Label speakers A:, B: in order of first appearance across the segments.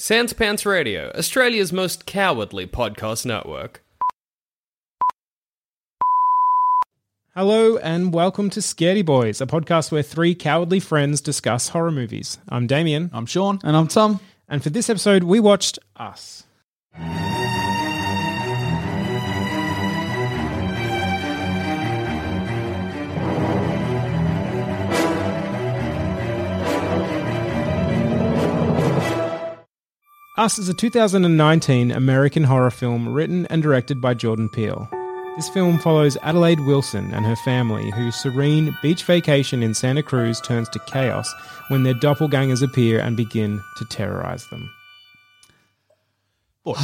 A: Sans Pants Radio, Australia's most cowardly podcast network.
B: Hello and welcome to Scaredy Boys, a podcast where three cowardly friends discuss horror movies. I'm Damien,
C: I'm Sean. And I'm Tom.
B: and for this episode, we watched Us. Us is a 2019 American horror film written and directed by Jordan Peele. This film follows Adelaide Wilson and her family, whose serene beach vacation in Santa Cruz turns to chaos when their doppelgangers appear and begin to terrorize them.
C: Boys,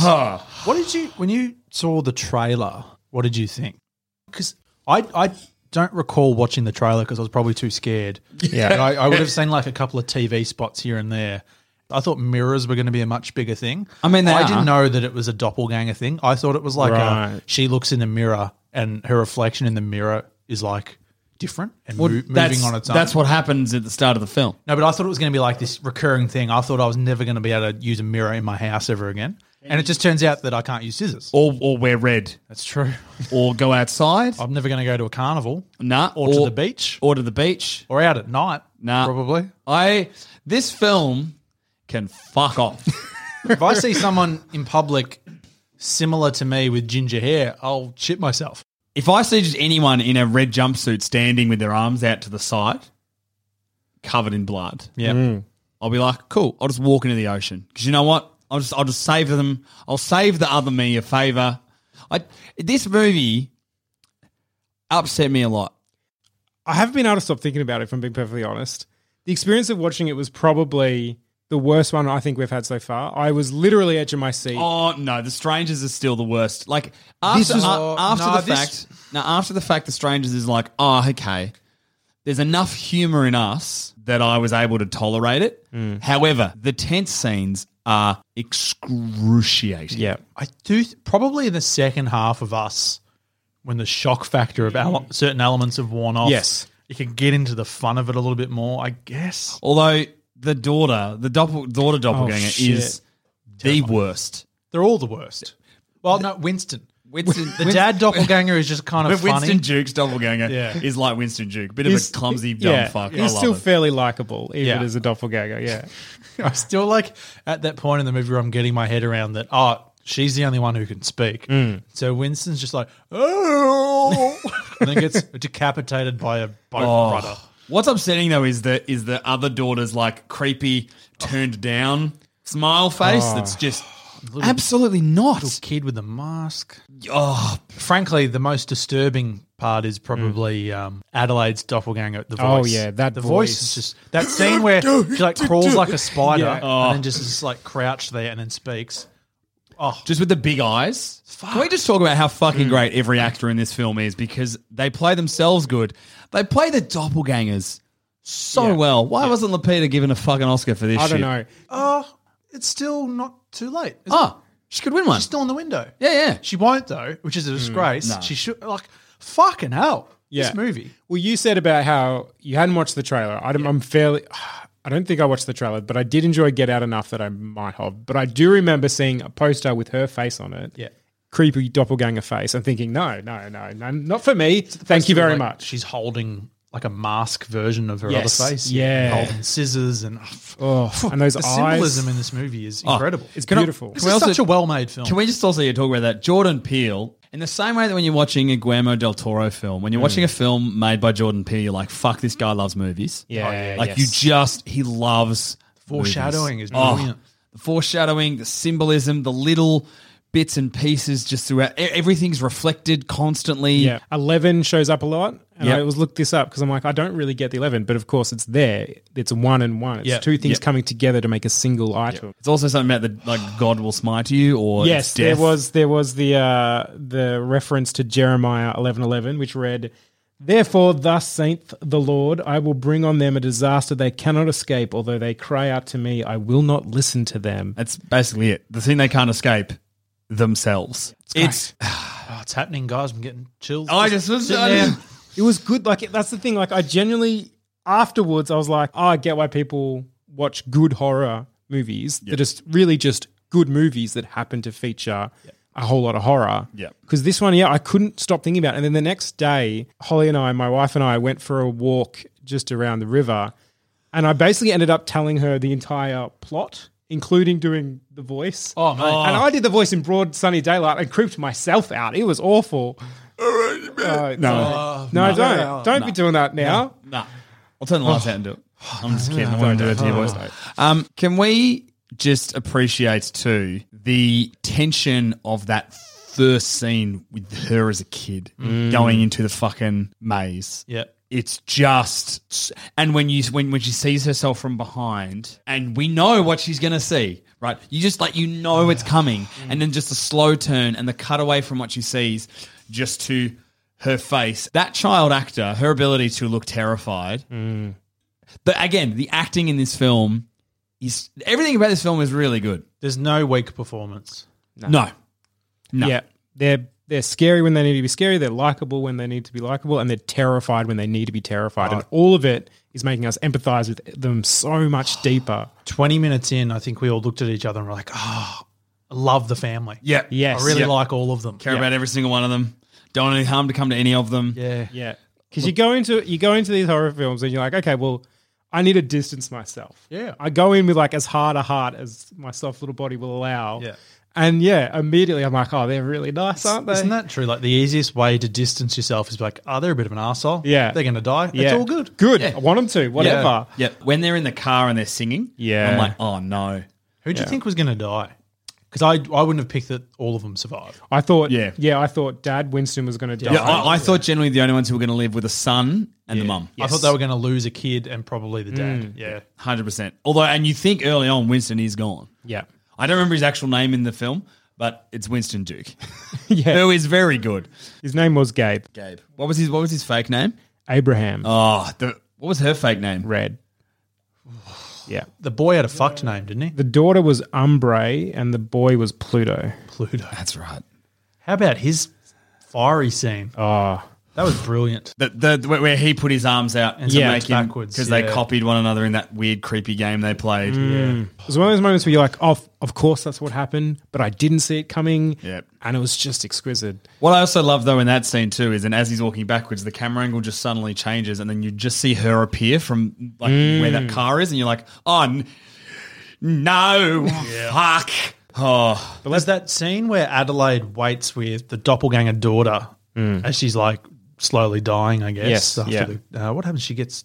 C: what did you when you saw the trailer? What did you think? Because I I don't recall watching the trailer because I was probably too scared. Yeah, I, I would have seen like a couple of TV spots here and there. I thought mirrors were going to be a much bigger thing.
D: I mean, they
C: I
D: are.
C: didn't know that it was a doppelganger thing. I thought it was like
B: Right.
C: a, she looks in the mirror and her reflection in the mirror is like different and mo- moving
D: that's,
C: on its own.
D: That's what happens at the start of the film.
C: No, but I thought it was going to be like this recurring thing. I thought I was never going to be able to use a mirror in my house ever again. And it just turns out that I can't use scissors.
D: Or, or wear red.
C: That's true.
D: Or go outside.
C: I'm never going to go to a carnival
D: nah.
C: or, to the beach
D: Or to the beach.
C: or out at night.
D: Nah.
C: Probably.
D: I This film can fuck off.
C: if I see someone in public similar to me with ginger hair, I'll shit myself.
D: if I see just anyone in a red jumpsuit standing with their arms out to the side, covered in blood,
C: Yeah. Mm.
D: I'll be like, cool. I'll just walk into the ocean because you know what? I'll just I'll just save them. I'll save the other me a favor. I this movie upset me a lot.
B: I haven't been able to stop thinking about it, if I'm being perfectly honest. The experience of watching it was probably the worst one I think we've had so far. I was literally edge of my seat.
D: Oh no, the strangers is still the worst. Like after,
C: This was-
D: uh, after
C: no,
D: the
C: this-
D: fact, now after the fact, the strangers is like, oh okay. There's enough humor in us that I was able to tolerate it.
C: Hmm.
D: However, the tense scenes are excruciating.
B: yeah.
C: I do th- probably in the second half of us when the shock factor of ele- certain elements have worn off.
B: Yes.
C: You can get into the fun of it a little bit more, I guess.
D: Although the daughter, the doppel, daughter doppelganger
B: shit.
D: is the worst.
C: They're all the worst. Well, no, Winston.
D: Winston,
C: The dad doppelganger is just kind of
D: Winston
C: funny.
D: Duke's doppelganger
C: Yeah.
D: is like Winston Duke, bit
B: He's-
D: of a clumsy dumb
B: yeah,
D: fuck. I
B: He's
D: love
B: still
D: it.
B: fairly likable, even
C: Yeah.
B: as a doppelganger. Yeah.
C: I'm still like at that point in the movie where I'm getting my head around that. Oh, she's the only one who can speak.
B: Mm.
C: So Winston's just like, oh, and then gets decapitated by a boat
D: Oh.
C: rudder.
D: What's upsetting though is the is the other daughter's like creepy turned down smile face.
B: Oh.
D: That's just absolutely not.
C: Little kid with a mask.
D: Oh,
C: Frankly, the most disturbing part is probably um, Adelaide's doppelganger. The voice.
B: Oh, yeah, that
C: the
B: voice.
C: voice is just that scene where she like crawls like a spider
B: Yeah.
C: and then just is like crouched there and then speaks. Oh,
D: just with the big eyes. Can we just talk about how fucking mm. great every actor in this film is because they play themselves good. They play the doppelgangers so
B: Yeah.
D: well. Why wasn't Lupita given a fucking Oscar for this
B: I don't know.
C: oh, it's still not too late. is it?
D: Oh, she could win one.
C: She's still in the window.
D: Yeah, yeah.
C: She won't though, which is a mm, disgrace.
D: no.
C: She should like fucking hell.
B: Yeah.
C: This movie.
B: Well, you said about how you hadn't watched the trailer. I don't, I'm fairly. I don't think I watched the trailer, but I did enjoy Get Out enough that I might have. But I do remember seeing a poster with her face on it.
C: Yeah.
B: Creepy doppelganger face. I'm thinking, no, no, no, no, not for me. Thank you very
C: Like,
B: much.
C: She's holding like a mask version of her
B: Yes.
C: other face.
B: Yeah.
C: holding scissors and
B: Oh, and oh, those
C: the
B: eyes.
C: symbolism in this movie is oh, incredible.
B: It's
D: Can I-
B: beautiful.
C: this
D: Can we
C: is
D: also-
C: such a well-made film.
D: Can we just also talk about that? Jordan Peele, in the same way that when you're watching a Guillermo del Toro film, when you're mm. watching a film made by Jordan Peele, you're like, fuck, this guy loves movies.
B: Yeah, Oh, yeah,
D: Like
B: yes.
D: you just, he loves
C: Foreshadowing
D: movies.
C: is oh, brilliant.
D: the foreshadowing, the symbolism, the little bits and pieces just throughout. Everything's reflected constantly.
B: Yeah, eleven shows up a lot, and
D: Yep.
B: I was looked this up because I'm like, I don't really get the eleven, but of course it's there. It's one and one. It's
C: Yep.
B: two things
D: Yep.
B: coming together to make a single item.
D: It's also something about the like God will smite you or
B: Yes, there was there was the uh, the reference to Jeremiah eleven eleven, which read, "Therefore, thus saith the Lord: I will bring on them a disaster they cannot escape. Although they cry out to me, I will not listen to them."
D: That's basically it. The thing they can't escape themselves. It's,
C: Oh, it's happening, guys. I'm getting chills.
D: I just was
C: sitting
D: I
C: there.
B: It was good. Like that's the thing. Like I genuinely afterwards, I was like, oh, I get why people watch good horror movies that are just really just good movies that happen to feature a whole lot of horror.
D: Yep.
B: Because this one, yeah, I couldn't stop thinking about. it. And then the next day, Holly and I, my wife and I, went for a walk just around the river, and I basically ended up telling her the entire plot. Including doing the voice.
C: Oh, mate.
B: And I did the voice in broad sunny daylight and creeped myself out. It was awful. Uh, no, no, don't, don't be doing that now.
D: Nah. I'll turn the lights out and do it. I'm just kidding. I won't do it to your voice. Um, can we just appreciate too the tension of that first scene with her as a kid going into the fucking maze?
C: Yeah.
D: It's just, and when you when when she sees herself from behind, and we know what she's gonna see, right? You just like you know it's coming, mm. and then just a slow turn and the cutaway from what she sees, just to her face. That child actor, her ability to look terrified. Mm. But again, the acting in this film is everything about this film is really good.
C: There's no weak performance.
D: No, no,
B: Yeah, they're they're scary when they need to be scary. They're likable when they need to be likable, and they're terrified when they need to be terrified. And oh. all of it is making us empathize with them so much deeper.
C: 20 minutes in, I think we all looked at each other and were like, oh, I love the family.
D: yeah,
B: Yes,
C: I really
B: yeah.
C: like all of them.
D: Care about every single one of them. Don't want any harm to come to any of them.
C: Yeah.
B: yeah. Because you go into you go into these horror films and you're like, okay, well, I need to distance myself.
C: Yeah.
B: I go in with like as hard a heart as my soft little body will allow.
C: Yeah.
B: And yeah, immediately I'm like, oh, they're really nice, aren't they?
C: Isn't that true? Like the easiest way to distance yourself is like, oh, they're a bit of an asshole.
B: Yeah.
C: They're going to die.
B: yeah.
C: It's all good.
B: Good. I want them to. Whatever.
D: Yeah, when they're in the car and they're singing,
B: Yeah.
D: I'm like, oh no.
C: Who do you think was going to die? Because I, I wouldn't have picked that all of them survived.
B: I thought,
D: Yeah.
B: yeah, I thought Dad Winston was going to die.
D: Yeah, I, I thought generally the only ones who were going to live were the son and the mum.
C: I thought they were going to lose a kid and probably the dad. Mm. Yeah.
D: Hundred percent. Although, and you think early on Winston is gone.
B: yeah.
D: I don't remember his actual name in the film, but it's Winston Duke,
B: Yeah.
D: who is very good.
B: His name was Gabe.
D: Gabe. What was his What was his fake name?
B: Abraham.
D: Oh, the, what was her fake name?
B: Red. Yeah.
C: The boy had a fucked name, didn't he?
B: The daughter was Umbrae and the boy was Pluto.
C: Pluto.
D: That's right.
C: How about his fiery scene?
B: Oh,
C: That was brilliant.
D: The, the where- where he put his arms out and
B: Yeah,
D: make him
C: backwards,
D: because they copied one another in that weird, creepy game they played. Mm.
B: it was one of those moments where you're like, oh, of course that's what happened, but I didn't see it coming.
D: Yep.
B: And it was just exquisite.
D: What I also love though in that scene too is, and as he's walking backwards, the camera angle just suddenly changes, and then you just see her appear from like mm. where that car is, and you're like, oh n- no, fuck. Oh,
C: But there's that scene where Adelaide waits with the doppelganger daughter mm. as she's like slowly dying, I guess.
B: Yes,
C: after
B: yeah.
C: the, uh, what happens? She gets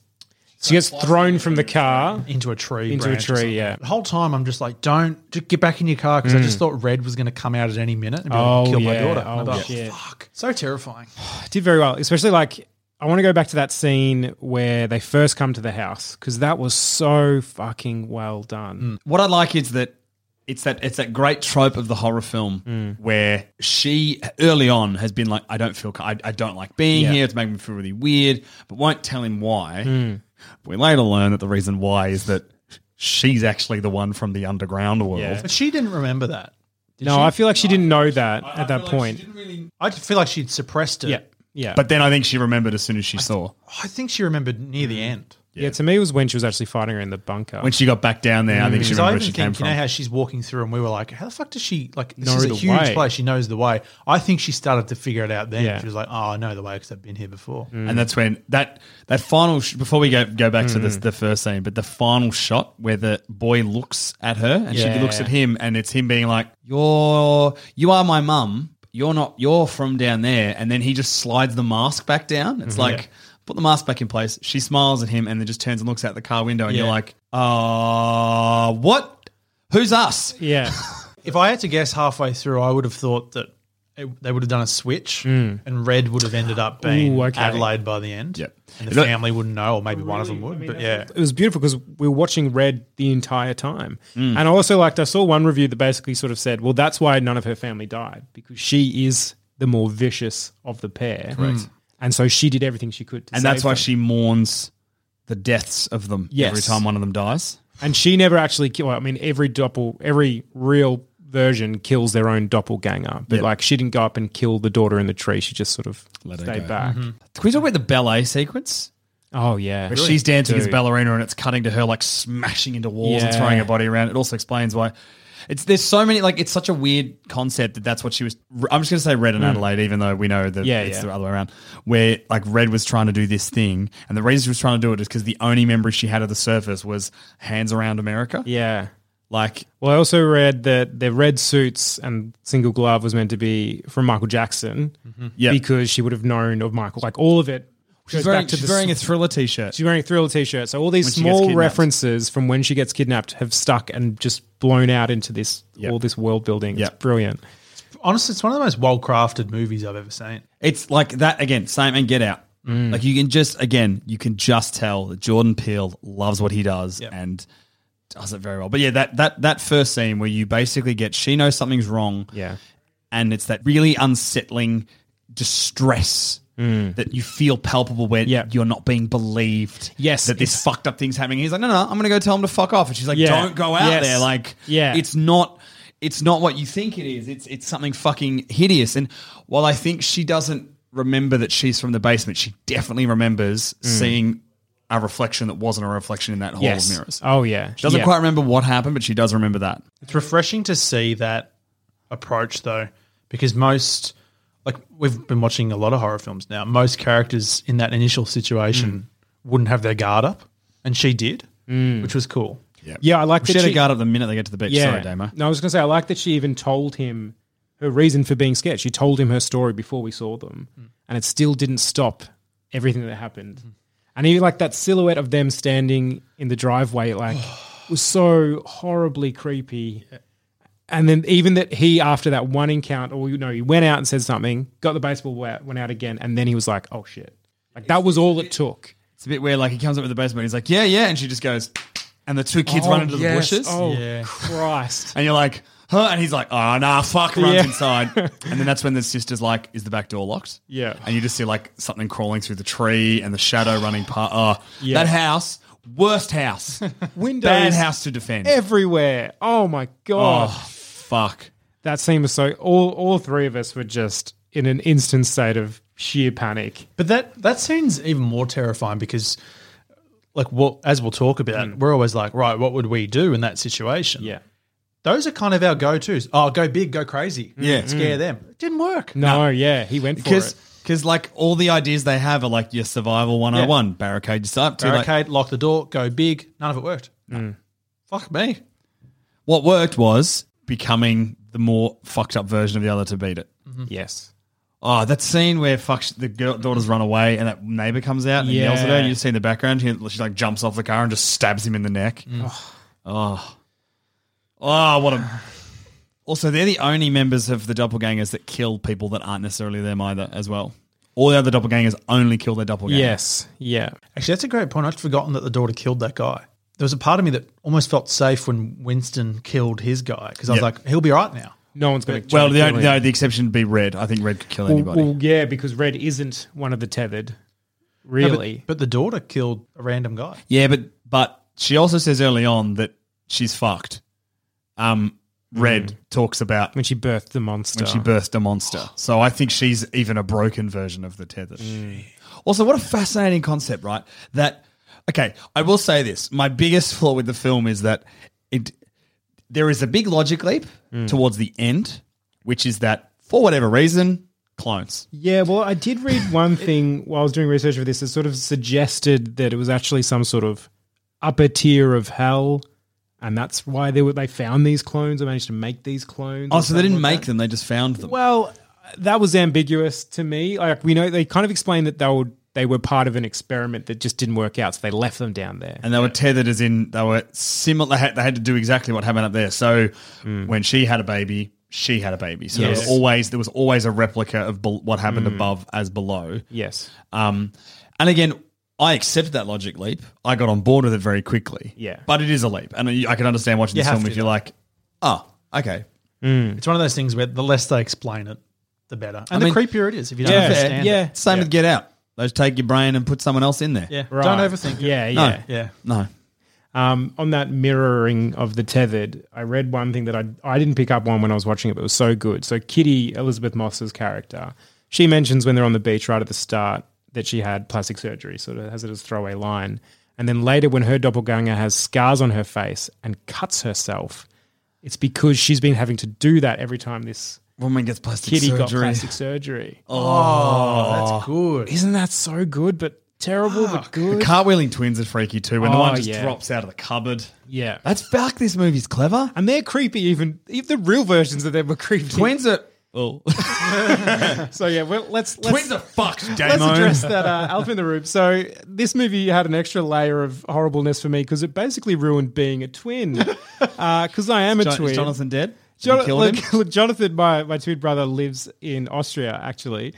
B: She gets thrown from the car.
C: into a tree.
B: Into a tree, yeah.
C: The whole time I'm just like, don't just get back in your car because I just thought Red was going to come out at any minute and be
B: Oh,
C: like, kill my daughter.
B: Oh,
C: thought,
B: shit.
C: fuck. So terrifying.
B: did very well, especially like I want to go back to that scene where they first come to the house because that was so fucking well done.
D: what I like is that it's that it's that great trope of the horror film mm. where she early on has been like, I don't feel, I, I don't like being
B: Yeah.
D: here. It's making me feel really weird, but won't tell him why. Mm. We later learn that the reason why is that she's actually the one from the underground world.
B: Yeah.
C: But she didn't remember that. Did
B: No,
C: she?
B: I feel like she didn't know that at that point.
C: I feel like she'd suppressed it.
B: yeah, yeah.
D: But then I think she remembered as soon as she saw.
C: I think she remembered near the mm. end.
B: Yeah. to me, it was when she was actually fighting her in the bunker.
D: When she got back down there, I think she
C: Because I
D: remembered
C: even
D: where she came
C: think, you know how she's walking through and we were like, how the fuck does she, like, this
B: Know
C: is a
B: the
C: huge
B: way.
C: place. She knows the way. I think she started to figure it out then.
B: Yeah.
C: She was like, oh, I know the way because I've been here before.
D: and that's when that that final sh- before we go go back to
B: Mm.
D: this the first scene, but the final shot where the boy looks at her and
B: Yeah.
D: she looks at him, and it's him being like, "You're you are my mum. You're not. You're from down there." And then he just slides the mask back down. It's like. Put the mask back in place. She smiles at him and then just turns and looks out the car window, and you're like, "Uh, what? Who's us?"
B: yeah,
C: If I had to guess halfway through, I would have thought that it, they would have done a switch and Red would have ended up being
B: Hmm. Ooh, okay.
C: Adelaide by the end.
D: Yep.
C: And the
D: Look-
C: family wouldn't know, or maybe one of them would. but yeah.
B: it was beautiful because we were watching Red the entire time.
D: Mm.
B: And I also liked, I saw one review that basically sort of said, well, that's why none of her family died because she is the more vicious of the pair. Correct. And so she did everything she could to
D: And that's why
B: them.
D: she mourns the deaths of them
B: Yes.
D: every time one of them dies.
B: And she never actually killed. I mean, every doppel, every real version kills their own doppelganger. But
D: Yep.
B: like, she didn't go up and kill the daughter in the tree. She just sort of
D: Let her
B: stayed
D: go.
B: back. Mm-hmm.
D: Can we talk about the ballet sequence?
B: Oh yeah,
D: Where she's dancing as
B: Dude.
D: ballerina and it's cutting to her like smashing into walls and throwing her body around. It also explains why it's there's so many like it's such a weird concept that that's what she was. I'm just gonna say Red and Adelaide, even though we know that
B: Hmm. Yeah,
D: it's
B: yeah.
D: the other way around. Where like Red was trying to do this thing, and the reason she was trying to do it is because the only memory she had of the surface was hands around America.
B: Yeah.
D: Like
B: Well, I also read that the red suits and single glove was meant to be from Michael Jackson
D: Yeah.
B: because she would have known of Michael. Like all of it.
D: She's wearing,
B: back to
D: she's
B: the
D: wearing a
B: s-
D: thriller t-shirt.
B: She's wearing a Thriller t-shirt. So all these
D: When she gets
B: small
D: kidnapped.
B: references from when she gets kidnapped have stuck and just blown out into this
D: Yep.
B: all this world building.
D: Yep.
B: It's brilliant.
C: Honestly, it's one of the most well crafted movies I've ever seen.
D: It's like that again, same and Get Out.
B: Mm.
D: Like you can just again, you can just tell that Jordan Peele loves what he does and does it very well. But yeah, that that that first scene where you basically get she knows something's wrong,
B: Yeah.
D: and it's that really unsettling distress. That you feel palpable where
B: Mm. Yeah.
D: you're not being believed.
B: Yes,
D: that this fucked up thing's happening. He's like, no, no, I'm going to go tell him to fuck off. And she's like,
B: Yeah.
D: don't go out
B: Yes.
D: there. Like,
B: Yeah.
D: it's not it's not what you think it is. It's it's something fucking hideous. And while I think she doesn't remember that she's from the basement, she definitely remembers seeing a reflection that wasn't a reflection in that hall
B: Mm. Yes.
D: of mirrors.
B: Oh yeah.
D: She doesn't
B: Yeah.
D: quite remember what happened, but she does remember that.
C: It's refreshing to see that approach though, because most like we've been watching a lot of horror films now. Most characters in that initial situation hmm. wouldn't have their guard up, and she did, hmm. which was cool.
B: Yeah, I like
D: She
B: that
D: had a guard up the minute they get to the beach.
B: Yeah.
D: Sorry, Damo.
B: No, I was going to say, I like that she even told him her reason for being scared. She told him her story before we saw them, hmm. and it still didn't stop everything that happened. And even like that silhouette of them standing in the driveway, like, was so horribly creepy. And then even that he, after that one encounter, or you know, he went out and said something, got the baseball bat, went out again, and then he was like, "Oh shit!" Like that was all it took.
D: It's a bit weird. Like he comes up with the basement, he's like, yeah, yeah, and she just goes, and the two kids run oh, into the bushes.
B: Oh
C: Yeah.
B: Christ!
D: And you're like, huh? And he's like, oh, nah, fuck, runs
B: Yeah.
D: inside. And then that's when the sister's like, is the back door locked?
B: Yeah.
D: And you just see like something crawling through the tree and the shadow running past. Oh, uh,
B: Yeah.
D: that house, worst house.
B: Windows
D: Bad house to defend.
B: everywhere. Oh my god!
D: oh, fuck.
B: That scene was so. All all three of us were just in an instant state of sheer panic.
C: But that that scene's even more terrifying because, like, what as we'll talk about, hmm. we're always like, right, what would we do in that situation?
B: Yeah.
C: those are kind of our go tos. Oh, go big, go crazy. Mm.
D: Yeah.
C: scare them. It didn't work.
B: No, yeah, he went for
D: Because
B: it.
D: because like all the ideas they have are like your survival 101, barricade yourself. To like,
C: Barricade, lock the door, go big. None of it worked. Mm. Fuck me.
D: what worked was becoming the more fucked up version of the other to beat it.
B: Yes.
D: Oh, that scene where fuck the girl, daughters run away and that neighbor comes out and yells at her.
B: Yeah.
D: You see in the background, he, she like jumps off the car and just stabs him in the neck. Mm. Oh, oh, what a. Also, they're the only members of the doppelgangers that kill people that aren't necessarily them either, as well. All the other doppelgangers only kill their doppelganger.
B: Yes. Yeah.
C: Actually, that's a great point. I'd forgotten that the daughter killed that guy. There was a part of me that almost felt safe when Winston killed his guy because I was
D: Yep.
C: like, he'll be right now.
B: No one's going to.
D: Well, the, only, no, the exception would be Red. I think Red could kill
B: well,
D: anybody.
B: well, yeah, because Red isn't one of the tethered.
C: No, but-
B: Really.
C: but, the daughter killed a random guy.
D: Yeah, but but she also says early on that she's fucked. Um, Red talks about
B: when she birthed the monster.
D: when she birthed a monster. So I think she's even a broken version of the tethered. Also, what a fascinating concept, right? That Okay, I will say this. My biggest flaw with the film is that it there is a big logic leap
B: Hmm.
D: towards the end, which is that for whatever reason, clones.
B: Yeah, well, I did read one thing while I was doing research for this. It sort of suggested that it was actually some sort of upper tier of hell, and that's why they were they found these clones or managed to make these clones.
D: Oh,
B: or
D: so they
B: something
D: didn't
B: like
D: make
B: that.
D: them; they just found them.
B: Well, that was ambiguous to me. Like we know they kind of explained that they were they were part of an experiment that just didn't work out, so they left them down there.
D: and they were tethered as in they were similar. They had, they had to do exactly what happened up there. So mm. when she had a baby, she had a baby. So there was always there was always a replica of bel what happened mm. above as below.
B: yes,
D: Um, and again, I accepted that logic leap. I got on board with it very quickly.
B: Yeah.
D: but it is a leap, and I can understand watching
C: You
D: this film if you're like, oh, okay, mm.
C: It's one of those things where the less they explain it, the better. And
D: I
C: the
D: mean-
C: creepier it is if you don't
B: Yeah,
C: understand
D: yeah.
C: it.
D: Same with Get Out. They just take your brain and put someone else in there.
C: Yeah.
B: Right.
C: Don't overthink it.
B: Yeah,
D: No.
B: yeah.
C: Yeah.
D: No.
B: Um, on that mirroring of the tethered, I read one thing that I I didn't pick up on when I was watching it, but it was so good. So Kitty Elisabeth Moss's character, she mentions when they're on the beach right at the start that she had plastic surgery, sort of has it as a throwaway line. And then later, when her doppelganger has scars on her face and cuts herself, it's because she's been having to do that every time this
D: Woman gets plastic
B: kitty got
D: surgery.
B: plastic surgery.
C: Oh, that's good.
B: Isn't that so good, but terrible, but
D: The
B: good?
D: cartwheeling twins are freaky too. When the
B: Oh,
D: one just
B: yeah.
D: drops out of the cupboard.
B: Yeah.
D: That's fuck. This movie's clever.
B: and they're creepy. Even, even the real versions of them were creepy.
D: Twins are. Oh,
B: So yeah, well, let's, let's
D: twins are fucked.
B: let's address that uh, elephant in the room. So this movie had an extra layer of horribleness for me because it basically ruined being a twin. Because I am a
D: Jo-
B: twin.
D: Is Jonathan dead?
B: Jon-
D: They killed
B: look,
D: him?
B: look, Jonathan, my, my twin brother, lives in Austria, actually.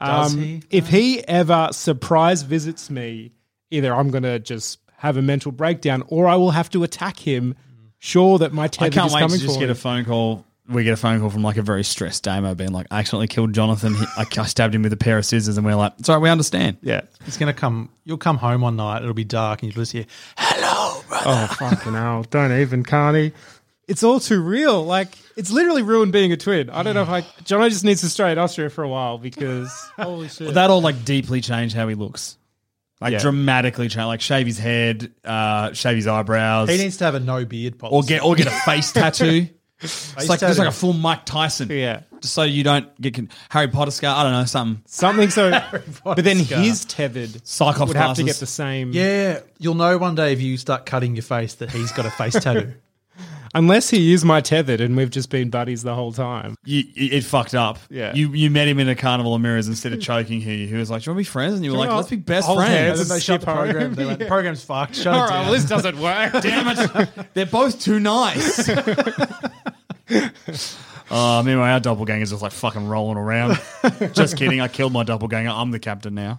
C: Does
B: Um,
C: he?
B: If he ever surprise visits me, either I'm going to just have a mental breakdown or I will have to attack him, sure that my
D: I
B: tether
D: can't
B: is
D: wait
B: coming
D: to just
B: for
D: get
B: him.
D: a phone call. We get a phone call from like a very stressed Damo being like, I accidentally killed Jonathan. He, I, I stabbed him with a pair of scissors. And we're like, sorry, we understand.
B: yeah.
C: It's going to come. You'll come home one night. It'll be dark, and you'll just hear, "Hello, brother."
B: Oh, fucking hell. Don't even, Carney. It's all too real. Like, it's literally ruined being a twin. I don't know if I. Jono just needs to stay in Austria for a while because, holy shit.
D: That all like deeply changed how he looks. Like
B: Yeah.
D: dramatically change. Like shave his head, uh, shave his eyebrows,
C: He needs to have a no beard policy.
D: or get or get a face tattoo. It's like it's
C: tattoo.
D: like a full Mike Tyson.
B: Yeah.
D: just so you don't get con- Harry Potter scar. I don't know something.
B: Something so. but then
C: scar.
B: his tethered
D: Psychops
B: would have to get the same.
C: Yeah, you'll know one day if you start cutting your face that he's got a face tattoo.
B: Unless he is my tethered and we've just been buddies the whole time.
D: You, you- it fucked up.
B: Yeah.
D: You you met him in a carnival of mirrors instead of choking you. He was like, "Do you want to be friends?" And you were like, "Let's be best
B: hold
D: friends."
B: hands
C: and then they shut the
B: Skip home.
C: program. They went, the program's fucked. Shut
B: All
C: it
B: right,
C: down.
B: well, this doesn't work.
D: Damn it! They're both too nice. Oh, meanwhile, our doppelganger's just like fucking rolling around. just kidding. I killed my doppelganger. I'm the captain now.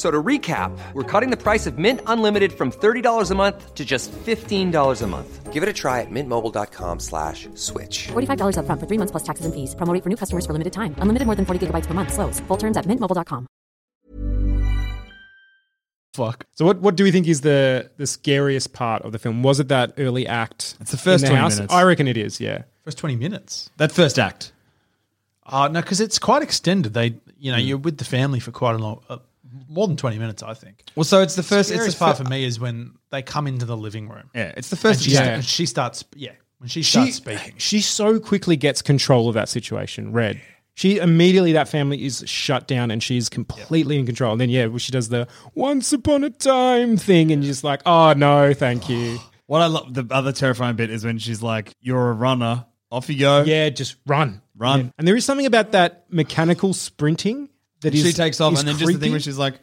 E: F- So to recap, we're cutting the price of Mint Unlimited from $30 a month to just $15 a month. Give it a try at mintmobile.com slash switch.
F: $45 upfront for three months plus taxes and fees. Promo rate for new customers for limited time. Unlimited more than 40 gigabytes per month. Slows. Full terms at mintmobile.com.
C: Fuck.
B: So what what do we think is the the scariest part of the film? Was it that early act?
D: It's the first
B: in the
D: 20
B: house?
D: minutes.
B: I reckon it is. Yeah.
C: First 20 minutes.
D: That first act.
C: Uh, no, because it's quite extended. They, you know, you're with the family for quite a long, uh, more than twenty minutes, I think.
D: Well, so it's the first.
C: Scariest
D: It's the
C: part
D: fir-
C: for me is when they come into the living room.
D: Yeah, it's the
C: And
D: first.
C: she,
B: Yeah.
C: and she starts, yeah, when she
B: she
C: starts speaking.
B: she so quickly gets control of that situation. Red. She immediately that family is shut down and she's completely in control. And then yeah, she does the once upon a time thing, and you're just like, oh no, thank you.
D: What I love, the other terrifying bit is when she's like, "You're a runner, off you go."
B: Yeah, just run,
D: Run.
B: Yeah. And there is something about that mechanical sprinting that is
D: she takes off,
B: is
D: and then just the thing where she's like,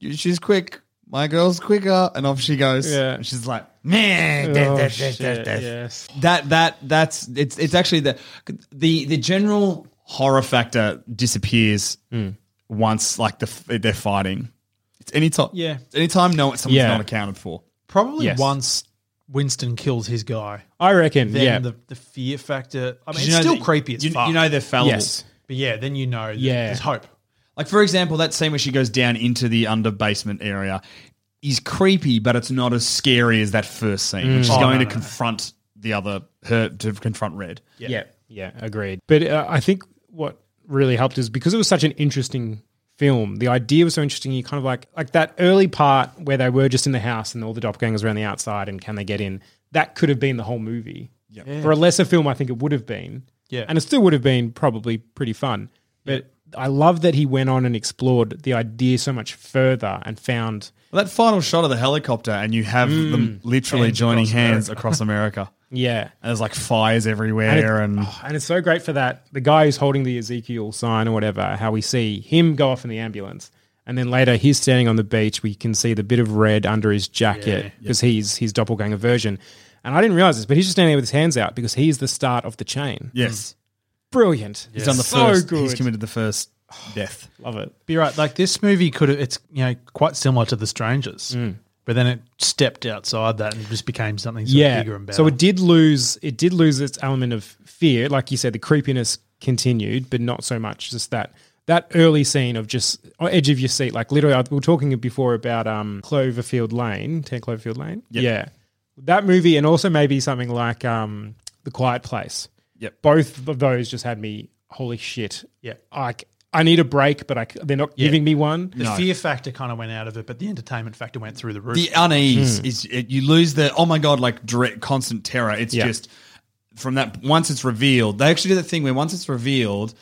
D: "She's quick, my girl's quicker," and off she goes.
B: Yeah.
D: and she's like, "Man,
B: Oh, shit, yes.
D: that that that's it's it's actually the the the general horror factor disappears mm. once like the f- they're fighting. It's any time,
C: Yeah.
D: any time no someone's
B: Yeah.
D: not accounted for.
C: Probably
B: Yes.
C: once Winston kills his guy,
B: I reckon.
C: then
B: yeah.
C: the, the fear factor. I mean,
D: You
C: it's
D: know
C: still
D: that-
C: creepy as
D: you,
C: fuck.
D: you know they're fallible.
B: yes.
C: but yeah, then you know that
B: Yeah.
C: there's hope.
D: Like for example, that scene where she goes down into the under basement area is creepy, but it's not as scary as that first scene. When she's
C: Oh,
D: going
C: no,
D: to
C: no,
D: confront the other her to confront Red.
B: Yeah. yeah, agreed. But uh, I think what really helped is because it was such an interesting film. The idea was so interesting. You kind of like like that early part where they were just in the house and all the doppelgangers were on the outside and can they get in? That could have been the whole movie. Yeah, For a lesser film, I think it would have been.
C: Yeah.
B: and it still would have been probably pretty fun. But I love that he went on and explored the idea so much further and found.
D: Well, that final shot of the helicopter, and you have mm. them literally joining
C: across
D: hands
C: America.
D: across America.
B: Yeah,
D: And there's like fires everywhere, and,
B: Oh, and it's so great for that. The guy who's holding the Ezekiel sign or whatever, how we see him go off in the ambulance. And then later he's standing on the beach. We can see the bit of red under his jacket because he's his doppelganger version. And I didn't realize this, but he's just standing there with his hands out because he's the start of the chain.
D: yes,
B: Brilliant.
D: he's done the
B: so
D: first.
B: good.
D: He's committed the first death.
B: Love it.
C: Be right. Like this movie could have. It's you know quite similar to The Strangers, but then it stepped outside that and just became something sort of
B: yeah.
C: bigger and better.
B: So it did lose it did lose its element of fear. Like you said, the creepiness continued, but not so much. Just that that early scene of just edge of your seat. Like literally, we were talking before about um, Cloverfield Lane, Ten Cloverfield Lane. Yeah, that movie, and also maybe something like um, The Quiet Place.
D: Yep.
B: Both of those just had me. Holy shit!
C: Yeah.
B: like I need a break, but I, c- they're not giving me one.
C: the fear factor kind of went out of it, but the entertainment factor went through the roof.
D: The unease hmm. is it, you lose the oh my god like direct constant terror. It's
B: Yeah.
D: just from that once it's revealed. They actually do the thing where once it's revealed,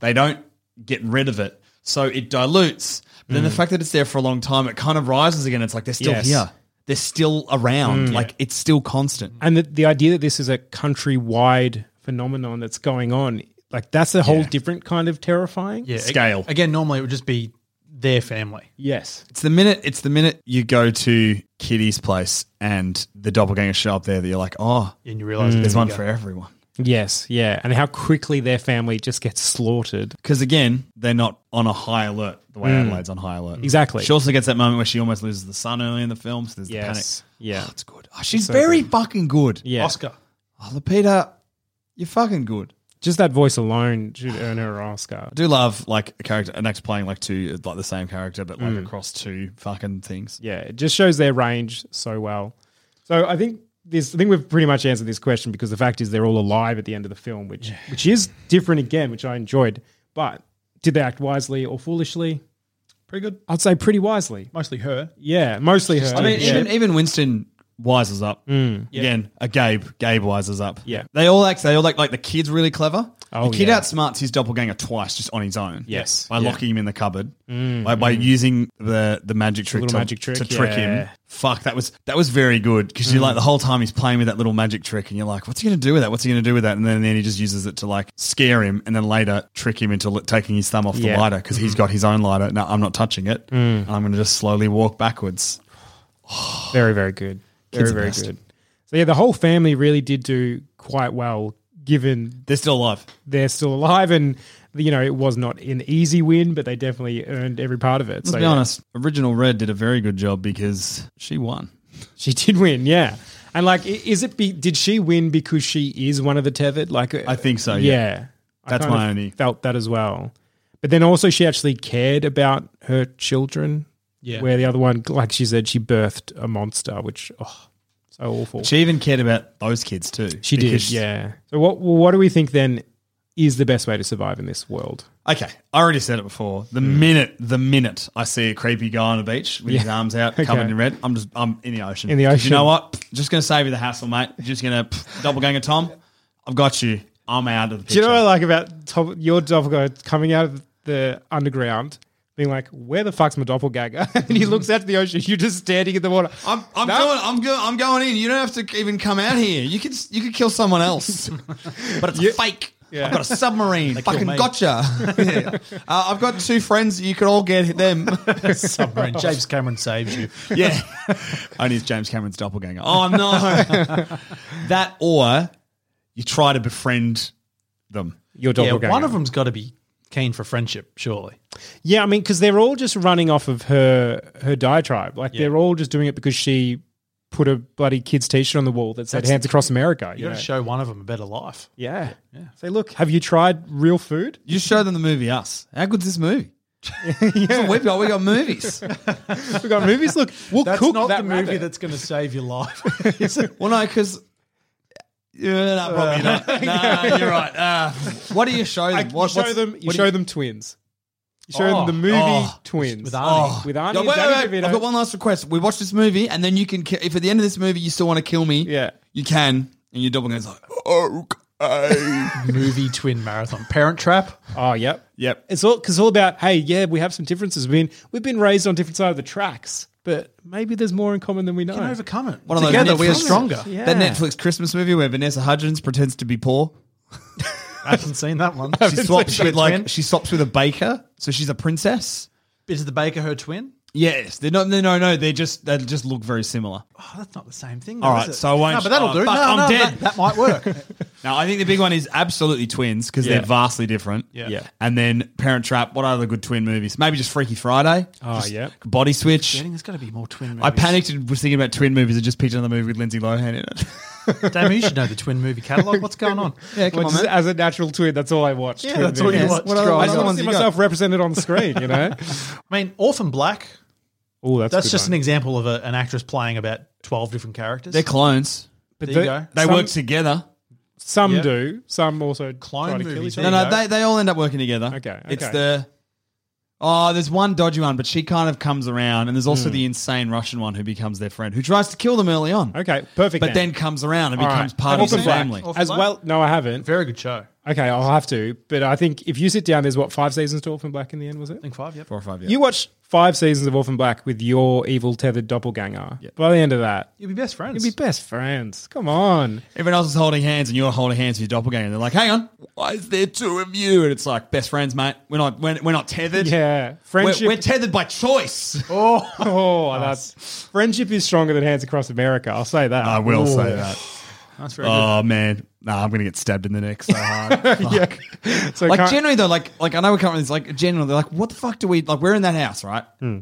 D: they don't get rid of it, so it dilutes. But then the hmm. fact that it's there for a long time, it kind of rises again. It's like they're still
B: Yes.
D: here. They're still around. Hmm. Like it's still constant.
B: and the, the idea that this is a countrywide phenomenon that's going on like that's a whole different kind of terrifying
C: yeah,
D: Scale.
C: Again, normally it would just be their family.
B: yes
D: It's the minute it's the minute you go to Kitty's place and the doppelganger show up there that you're like, oh,
C: And you realize mm.
D: there's one for everyone.
B: yes yeah and how quickly their family just gets slaughtered
D: Because again, they're not on a high alert the way mm. Adelaide's on high alert.
B: Exactly.
D: She also gets that moment where she almost loses the son early in the film. So there's
B: yes
D: the panic.
B: yeah
D: Oh, it's good. Oh, she's
B: so
D: very
B: good.
D: fucking good.
B: yeah
C: Oscar.
D: Oh, Lupita, you're fucking good.
B: just that voice alone should earn her an oscar
D: I do love like a character, an actor playing like two, like the same character, but
B: Mm.
D: like across two fucking things.
B: yeah it just shows their range so well so i think this i think we've pretty much answered this question because the fact is they're all alive at the end of the film which which is different again which i enjoyed but did they act wisely or foolishly
C: Pretty good.
B: i'd say pretty wisely
C: Mostly her.
B: Yeah, mostly her.
D: I mean,
B: yeah.
D: even even Winston wises up. Mm. Again, a Gabe. Gabe wises up.
B: Yeah.
D: they all act. They all act like the kid's really clever.
B: Oh,
D: the kid
B: yeah.
D: outsmarts his doppelganger twice just on his own.
B: Yes.
D: by
B: Yeah.
D: locking him in the cupboard, mm. by, by mm. using the the magic trick,
B: Little
D: to,
B: magic trick,
D: to trick
B: yeah.
D: him. Fuck, that was that was very good because you're like the whole time he's playing with that little magic trick, and you're like, what's he going to do with that? What's he going to do with that? And then, then he just uses it to like scare him, and then later trick him into li- taking his thumb off the lighter because he's mm-hmm. got his own lighter. No, I'm not touching it. And I'm going to just slowly walk backwards.
B: very, very good. Very,
D: Kids are
B: very
D: best.
B: good. So yeah, the whole family really did do quite well, given
D: They're still alive.
B: they're still alive, and you know it was not an easy win, but they definitely earned every part of it.
D: Let's
B: so
D: be
B: yeah,
D: honest. Original Red did a very good job because she won.
B: she did win. Yeah, and like, i- is it? Be, did she win because she is one of the tethered? Like, uh,
D: I think so, yeah.
B: I
D: That's
B: kind
D: my
B: of
D: only-
B: felt that as well. But then also she actually cared about her children.
C: Yeah.
B: Where the other one, like she said, she birthed a monster, which oh, so awful.
D: She even cared about those kids too.
B: She did, yeah. So what what do we think then is the best way to survive in this world.
D: Okay, I already said it before. The hmm. minute, the minute I see a creepy guy on the beach with his arms out,
B: Okay.
D: covered in red, I'm just, I'm in the ocean.
B: In the ocean.
D: You know what? Just gonna save you the hassle, mate. Just gonna pff, doppelganger Tom. I've got you. I'm out of the
B: Do you know what I like about top, your doppelganger coming out of the underground, being like, "Where the fuck's my doppelganger?" and he looks out to the ocean. You're just standing in the water.
D: I'm, I'm
B: No.
D: going. I'm going. I'm going in. You don't have to even come out here. You could. You could kill someone else, but it's a fake.
B: Yeah.
D: I've got a submarine.
C: kill
D: Fucking gotcha. Yeah. uh, I've got two friends. You could all get them.
C: Submarine. James Cameron saves you.
D: yeah. Only it's James Cameron's doppelganger. Oh no. that or you try to befriend them.
B: Your doppelganger.
C: Yeah, one of them's got to be keen for friendship, surely.
B: Yeah, I mean, because they're all just running off of her her diatribe. Like
C: Yeah.
B: they're all just doing it because she put a bloody kid's t-shirt on the wall that said
C: That's-
B: "Hands Across America."
C: You
B: You
C: got
B: know?
C: to show one of them a better life.
B: yeah, yeah. Say, look, have you tried real food?
D: You show them the movie Us. How good's this movie? That's what we've got. We got movies.
B: We got movies. Look, we'll
C: That's
B: cook
C: not
B: that
C: the movie
B: rabbit.
C: that's going to save your life.
D: well, no, because. Yeah, no, probably not. No, you're right. Uh, what do you show them?
B: I-
D: What-
B: you show
D: what's-
B: them. You
D: what do
B: show them twins. You show
C: Oh,
B: them the movie
D: oh,
B: Twins
C: with Arnie.
B: With Arnie
D: No,
B: and
D: wait,
B: Danny
D: wait, wait.
B: DeVito.
D: I've got one last request. We watch this movie, and then you can. ki- If at the end of this movie you still want to kill me,
B: Yeah.
D: you can. And your doppelganger's like, okay.
C: movie twin marathon. Parent Trap.
B: Oh, yep.
D: Yep.
B: It's all because all about. Hey, yeah, we have some differences. We've been we've been raised on different side of the tracks, but maybe there's more in common than we know.
C: Can overcome it.
D: One
C: Together we are stronger.
B: Yeah.
D: That Netflix Christmas movie where Vanessa Hudgens pretends to be poor.
C: I haven't seen that one.
D: She swaps with like
C: Twin?
D: she swaps with a baker, so she's a princess.
C: Is the baker her twin?
D: Yes, they're not. No, no, no. They just they just look very similar.
C: Oh, that's not the same thing.
D: All
C: though,
D: right,
C: is it?
D: so I won't-
C: No, but that'll
D: oh,
C: do.
D: fuck,
C: no,
D: I'm
C: no,
D: dead.
C: That, that might work.
D: Now I think the big one is absolutely twins because
B: Yeah.
D: they're vastly different.
C: Yeah.
B: Yeah.
D: And then Parent Trap. What other good twin movies? Maybe just Freaky Friday.
B: Oh,
D: Just
B: yeah.
D: Body Switch.
C: I think there's got to be more twin movies.
D: I panicked and was thinking about twin movies and just pictured another movie with Lindsay Lohan in it.
C: Damn, you should know the twin movie catalog. What's going on?
D: yeah, come
B: Well, just as a natural twin, that's all I watch.
C: Yeah,
B: twin
C: that's all you
B: movies.
C: watch.
D: What other-
B: I
D: what
B: just
D: other
B: want
D: ones
B: to see
D: you got?
B: myself represented on the screen. You know.
C: I mean, Orphan Black.
B: Oh, that's
C: That's
B: a good
C: just
B: one.
C: an example of a, an actress playing about twelve different characters.
D: They're clones.
B: But
C: there you go.
D: They
B: some,
D: work together.
B: Some
C: Yeah.
B: do. Some also
C: Clone
B: try to kill
C: movies,
B: each
C: there
D: No, no, they, they all end up working together.
B: Okay,
D: It's
B: okay.
D: the. Oh, there's one dodgy one, but she kind of comes around, and there's
B: Hmm.
D: also the insane Russian one who becomes their friend, who tries to kill them early on.
B: Okay, perfect.
D: But then comes around and
B: All
D: becomes
B: right.
D: part of the
B: Black.
D: family.
C: Orphan
B: as
C: Black?
B: well. No, I haven't.
C: Very good show.
B: Okay, I'll have to. But I think if you sit down, there's what five seasons to Orphan Black in the end, was it?
C: I think five. yeah,
D: Four or five, yeah.
B: You watch five seasons of Orphan Black with your evil tethered doppelganger. By the end of that,
C: You'll be best friends.
B: you'll be best friends. Come on.
D: Everyone else is holding hands, and you're holding hands with your doppelganger. They're like, "Hang on, why is there two of you?" And it's like, "Best friends, mate. We're not. We're, we're not tethered.
B: Yeah,
D: We're,
B: friendship.
D: we're tethered by choice."
B: Oh. oh, that's friendship is stronger than Hands Across America. I'll say that.
D: I will
B: Ooh.
D: say that.
C: That's very
D: Oh man, nah, I'm gonna get stabbed in the neck so hard.
B: yeah. So
D: like
B: can't-
D: generally though, like like I know we're coming. It's like generally, like, what the fuck do we like? We're in that house, right?
B: Hmm.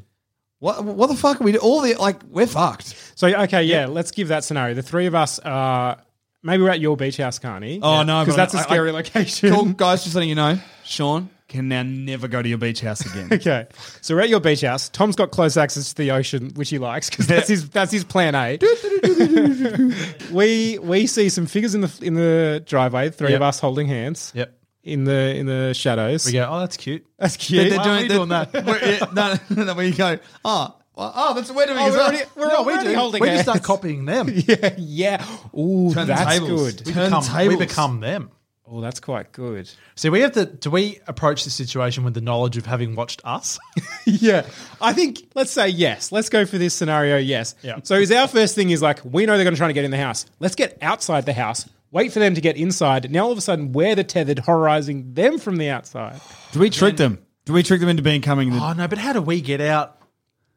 D: What what the fuck are we? do? All the like, we're fucked.
B: So okay, yeah, let's give that scenario. The three of us are maybe we're at your beach house, Carney.
D: Oh, no,
B: because
D: but
B: that's a
D: I-
B: scary location.
D: Cool, guys. Just letting you know, Sean can now never go to your beach house again.
B: Okay, so we're at your beach house. Tom's got close access to the ocean, which he likes because that's his that's his plan A. we we see some figures in the in the driveway. Three
C: Yep.
B: of us holding hands.
C: Yep.
B: In the in the shadows.
C: We go. Oh, that's cute.
B: That's
D: They're,
B: cute.
D: they're
C: Why
D: doing,
C: are we
D: they're-
C: doing that?
D: we're- yeah, no, no, no, where you go? Oh, well, oh, that's what we're doing.
B: Oh,
D: as
B: we're
D: well.
B: already- we're
C: no,
B: already holding
C: we just start copying them.
B: Yeah, yeah. Ooh,
D: Turn
B: that's
D: tables.
B: good.
D: Turn
C: become, we
D: tables.
C: become them.
B: Oh, that's quite good.
C: See, we have to. Do we approach the situation with the knowledge of having watched us?
B: yeah. I think let's say yes. Let's go for this scenario. Yes.
C: Yeah.
B: So is our first thing is like we know they're going to try to get in the house. Let's get outside the house. Wait for them to get inside. Now all of a sudden we're the tethered, horrorizing them from the outside.
D: Do we trick them? Do we trick them into becoming the?
C: oh no, but how do we get out?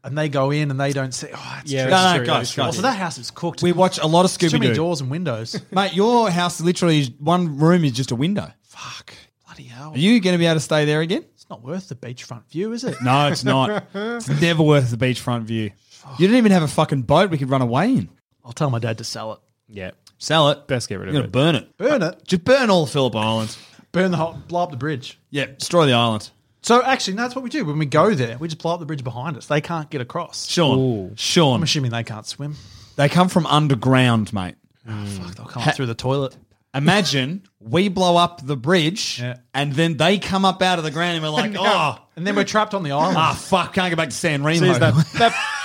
C: And they go in and they don't see. Oh, that's
B: Yeah,
C: true.
D: No, no,
B: true,
D: guys,
B: that is true.
D: guys.
C: So that house is cooked.
D: we watch a lot of
C: There's too
D: Scooby
C: many
D: Doo.
C: doors and windows.
D: Mate, your house literally is one room is just a window.
C: Fuck. Bloody hell.
D: Are you going to be able to stay there again?
C: It's not worth the beachfront view, is it?
D: No, it's not. it's never worth the beachfront view. You didn't even have a fucking boat we could run away in.
C: I'll tell my dad to sell it.
B: Yeah.
D: Sell it.
B: Best get rid of
D: You're
B: it.
D: burn it.
C: Burn it.
D: Just burn all the Phillip Islands.
C: Burn the whole. Blow up the bridge.
D: Yeah, destroy the island.
C: So actually, no, that's what we do. When we go there, we just blow up the bridge behind us. They can't get across.
D: Sean,
B: Ooh.
D: Sean,
C: I'm assuming they can't swim.
D: they come from underground, mate.
C: Fuck, they'll come up through the toilet.
D: Imagine we blow up the bridge
C: Yeah.
D: and then they come up out of the ground and we're like, oh,
C: And then we're trapped on the island.
D: ah, fuck, can't go back to San Remo.
B: Jeez, that,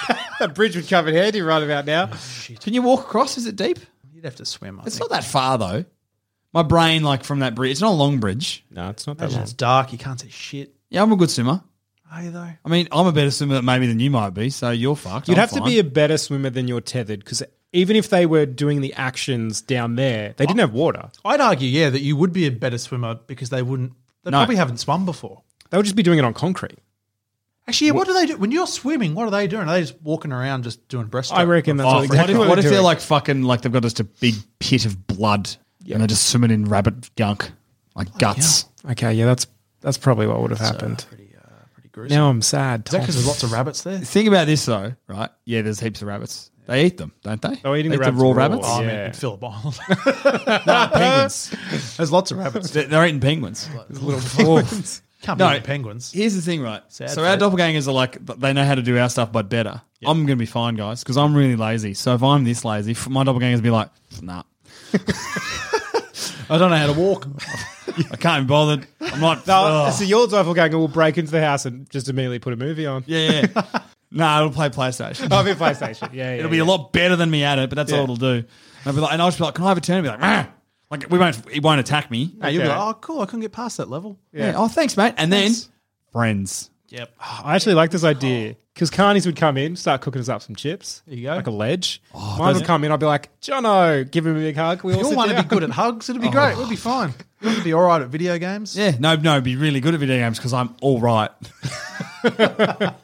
B: that, that bridge would come in handy right about now.
D: Can you walk across? Is it deep?
C: You'd have to swim. I
D: It's
C: think.
D: not that far though. My brain, like from that bridge, it's not a long bridge.
B: No, it's not that
C: Imagine
B: long.
C: it's dark. You can't see shit.
D: Yeah, I'm a good swimmer.
C: Are you though?
D: I mean, I'm a better swimmer maybe than you might be, so you're fucked.
B: You'd
D: I'm
B: have to
D: fine.
B: be a better swimmer than you're tethered because even if they were doing the actions down there, they didn't have water.
C: I'd argue, yeah, that you would be a better swimmer because they wouldn't. They
D: No.
C: probably haven't swum before.
B: They would just be doing it on concrete.
C: Actually, what do they do when you're swimming? What are they doing? Are they just walking around, just doing breaststroke?
B: I reckon that's
D: Oh,
B: what exactly
D: what if,
B: what
D: what if
B: they're
D: they're like fucking like they've got just a big pit of blood and they're just swimming in rabbit gunk, like guts.
B: Okay, yeah, that's that's probably what would have happened. now I'm sad.
C: Is that
B: Tom.
C: because there's lots of rabbits there?
D: Think about this though, right? Yeah, there's heaps of rabbits. They eat them, don't they?
B: They're eating
D: They
B: the
D: eat
B: rabbits
D: raw
B: raw.
D: rabbits.
C: Oh, oh I
B: Yeah.
C: mean, in Phillip Island.
D: no, penguins.
C: there's lots of rabbits.
D: They're, they're eating penguins.
C: Little penguins. Can't be
D: No,
C: eating penguins.
D: Here's the thing, right?
C: Sad
D: so our
C: fate.
D: doppelgangers are like they know how to do our stuff, but better. I'm going to be fine, guys, because I'm really lazy. So if I'm this lazy, f- my doppelgangers be like, nah,
C: I don't know how to walk.
D: I can't be bothered. I'm not.
B: No,
D: Ugh.
B: so your doppelganger will break into the house and just immediately put a movie on.
D: yeah, yeah. nah, it'll play PlayStation.
B: Oh, I'll be PlayStation. Yeah, yeah
D: It'll be
B: yeah.
D: a lot better than me at it, but that's
B: Yeah.
D: all it'll do. And I'll be like, and I'll just be like, can I have a turn? And be like, "Meh." like we won't. He won't attack me.
C: No, you'll be
B: Okay.
C: like, oh, cool. I couldn't get past that level.
D: Yeah. Oh, thanks, mate. And then friends.
C: Yep.
B: Oh, I actually like this idea oh. because Carnies would come in, start cooking us up some chips.
C: There you go.
B: Like a ledge. Mine would come in, I'd be like, Jono, give him a big hug. We all
C: You'll
B: sit
C: want to
B: down.
C: be good at hugs. It'll be great. We'll be fine. You'll be all right at video games.
D: Yeah, no, no, be really good at video games because I'm all right.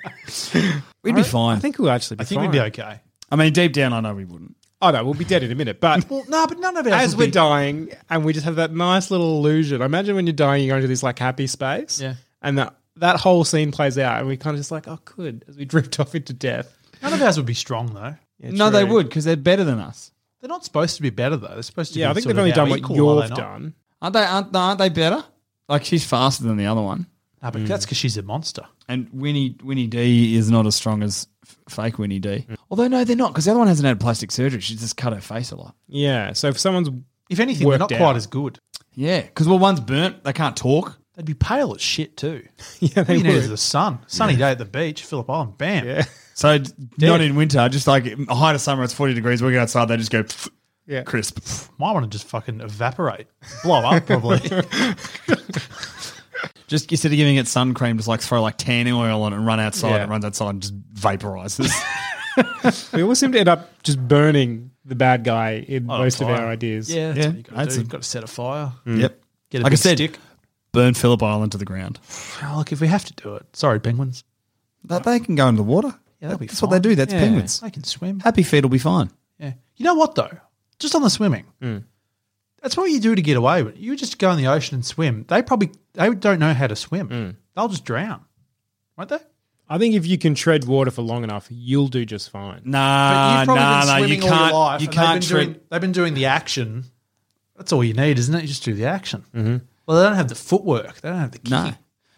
D: We'd be fine.
B: I think we'll actually be
C: I think
B: fine.
C: we'd be okay.
D: I mean, deep down, I know we wouldn't.
B: Oh, no, we'll be dead in a minute. But
C: Well, no, but none of ours
B: as
C: would
B: we're
C: be-
B: dying and we just have that nice little illusion. Imagine when you're dying, you're into this like happy space.
C: Yeah.
B: And that, that whole scene plays out and we kind of just like, oh, good, as we drift off into death.
C: None of ours would be strong though.
B: Yeah,
D: no, they
B: true.
D: would because they're better than us.
C: They're not supposed to be better though. They're supposed to.
B: Yeah,
C: be
B: I think
C: sort
B: they've only
C: of
B: done
C: our
B: what
C: equal, are they
B: you've
C: not?
B: done.
D: Aren't they? Aren't, aren't they better? Like she's faster than the other one,
C: No, but that's because she's a monster.
D: and Winnie Winnie D is not as strong as f- fake Winnie D. Although no, they're not because the other one hasn't had plastic surgery. She's just cut her face a lot.
B: Yeah. So if someone's
C: If anything, they're
B: Worked
C: not quite as good.
D: Yeah, because well, one's burnt. They can't talk.
C: They'd be pale as shit too.
B: yeah,
C: All
B: they
C: you need
B: would.
C: is the sun. Sunny day at the beach, Phillip Island, bam.
B: Yeah.
D: So d- not in winter, just like a height of summer, it's forty degrees. We go outside, they just go
B: Yeah.
D: crisp.
C: Might want to just fucking evaporate, blow up probably.
D: Just instead of giving it sun cream, just like throw like tanning oil on it and run outside.
B: Yeah.
D: It runs outside and just vaporizes.
B: We always seem to end up just burning the bad guy in most of
C: fire.
B: our ideas.
C: yeah, that's
D: Yeah,
C: what you got to
D: that's
C: do.
D: a-
C: You've got to set a fire. Mm.
D: yep.
C: Get a
D: like I
C: big
D: said,
C: stick.
D: burn Phillip Island to the ground.
C: Oh, look, if we have to do it, sorry, penguins.
D: That they can go into the water.
C: Yeah, that'll be
D: That's what they do. That's
B: Yeah.
D: penguins.
C: They can swim.
D: Happy feet will be fine.
C: Yeah. You know what though? Just on the swimming. That's what you do to get away with it. You just go in the ocean and swim. They probably they don't know how to swim. They'll just drown, won't they?
B: I think if you can tread water for long enough, you'll do just fine.
D: Nah,
C: you've probably
D: nah,
C: been
D: nah. You can't.
C: your life.
D: you can't
C: they've been,
D: tread.
C: doing, they've been doing the action. That's all you need, isn't it? You just do the action. Mm-hmm. Well, they don't have the footwork. They don't have the kicking.
D: No.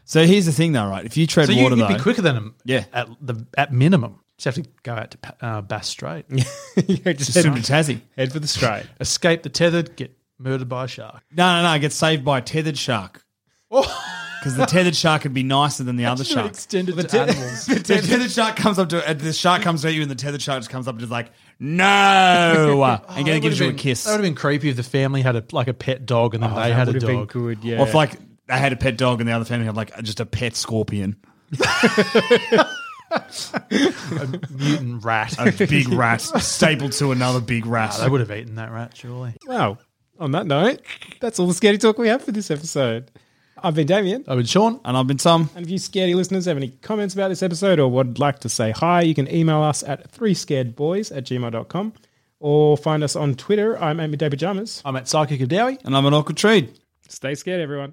D: So here's the thing, though, right? If you tread
C: So you,
D: water,
C: you'd
D: though,
C: be quicker than them.
D: Yeah.
C: At the at minimum, just have to go out to uh, Bass Strait,
B: Yeah, just
D: swim to
B: head,
D: Tassie.
B: head for the straight.
C: escape the tethered, get murdered by a shark.
D: No, no, no. Get saved by a tethered shark. Because the tethered shark would be nicer than the other shark.
C: Extended
B: The
C: to animals.
D: The tethered shark comes up to uh, the shark comes at you, and the tethered shark just comes up and just like no, and
C: That
D: then gives you a kiss.
C: That would have been creepy if the family had a like a pet dog and then
B: Oh,
C: they had a
B: have been
C: dog.
B: good. Yeah.
D: Or if like they had a pet dog and the other family had like just a pet scorpion,
C: mutant rat.
D: a big rat stapled to another big rat.
C: they would have eaten that rat, surely.
B: Well, on that note, that's all the scary talk we have for this episode. I've been Damien.
C: I've been Sean.
D: and I've been Tom.
B: And if you scaredy listeners have any comments about this episode or would like to say hi, you can email us at three scaredboys at gmail.com or find us on Twitter. I'm Amy Day Pajamas.
C: I'm at Psychic Adawi.
D: And I'm an awkward tree.
B: Stay scared, everyone.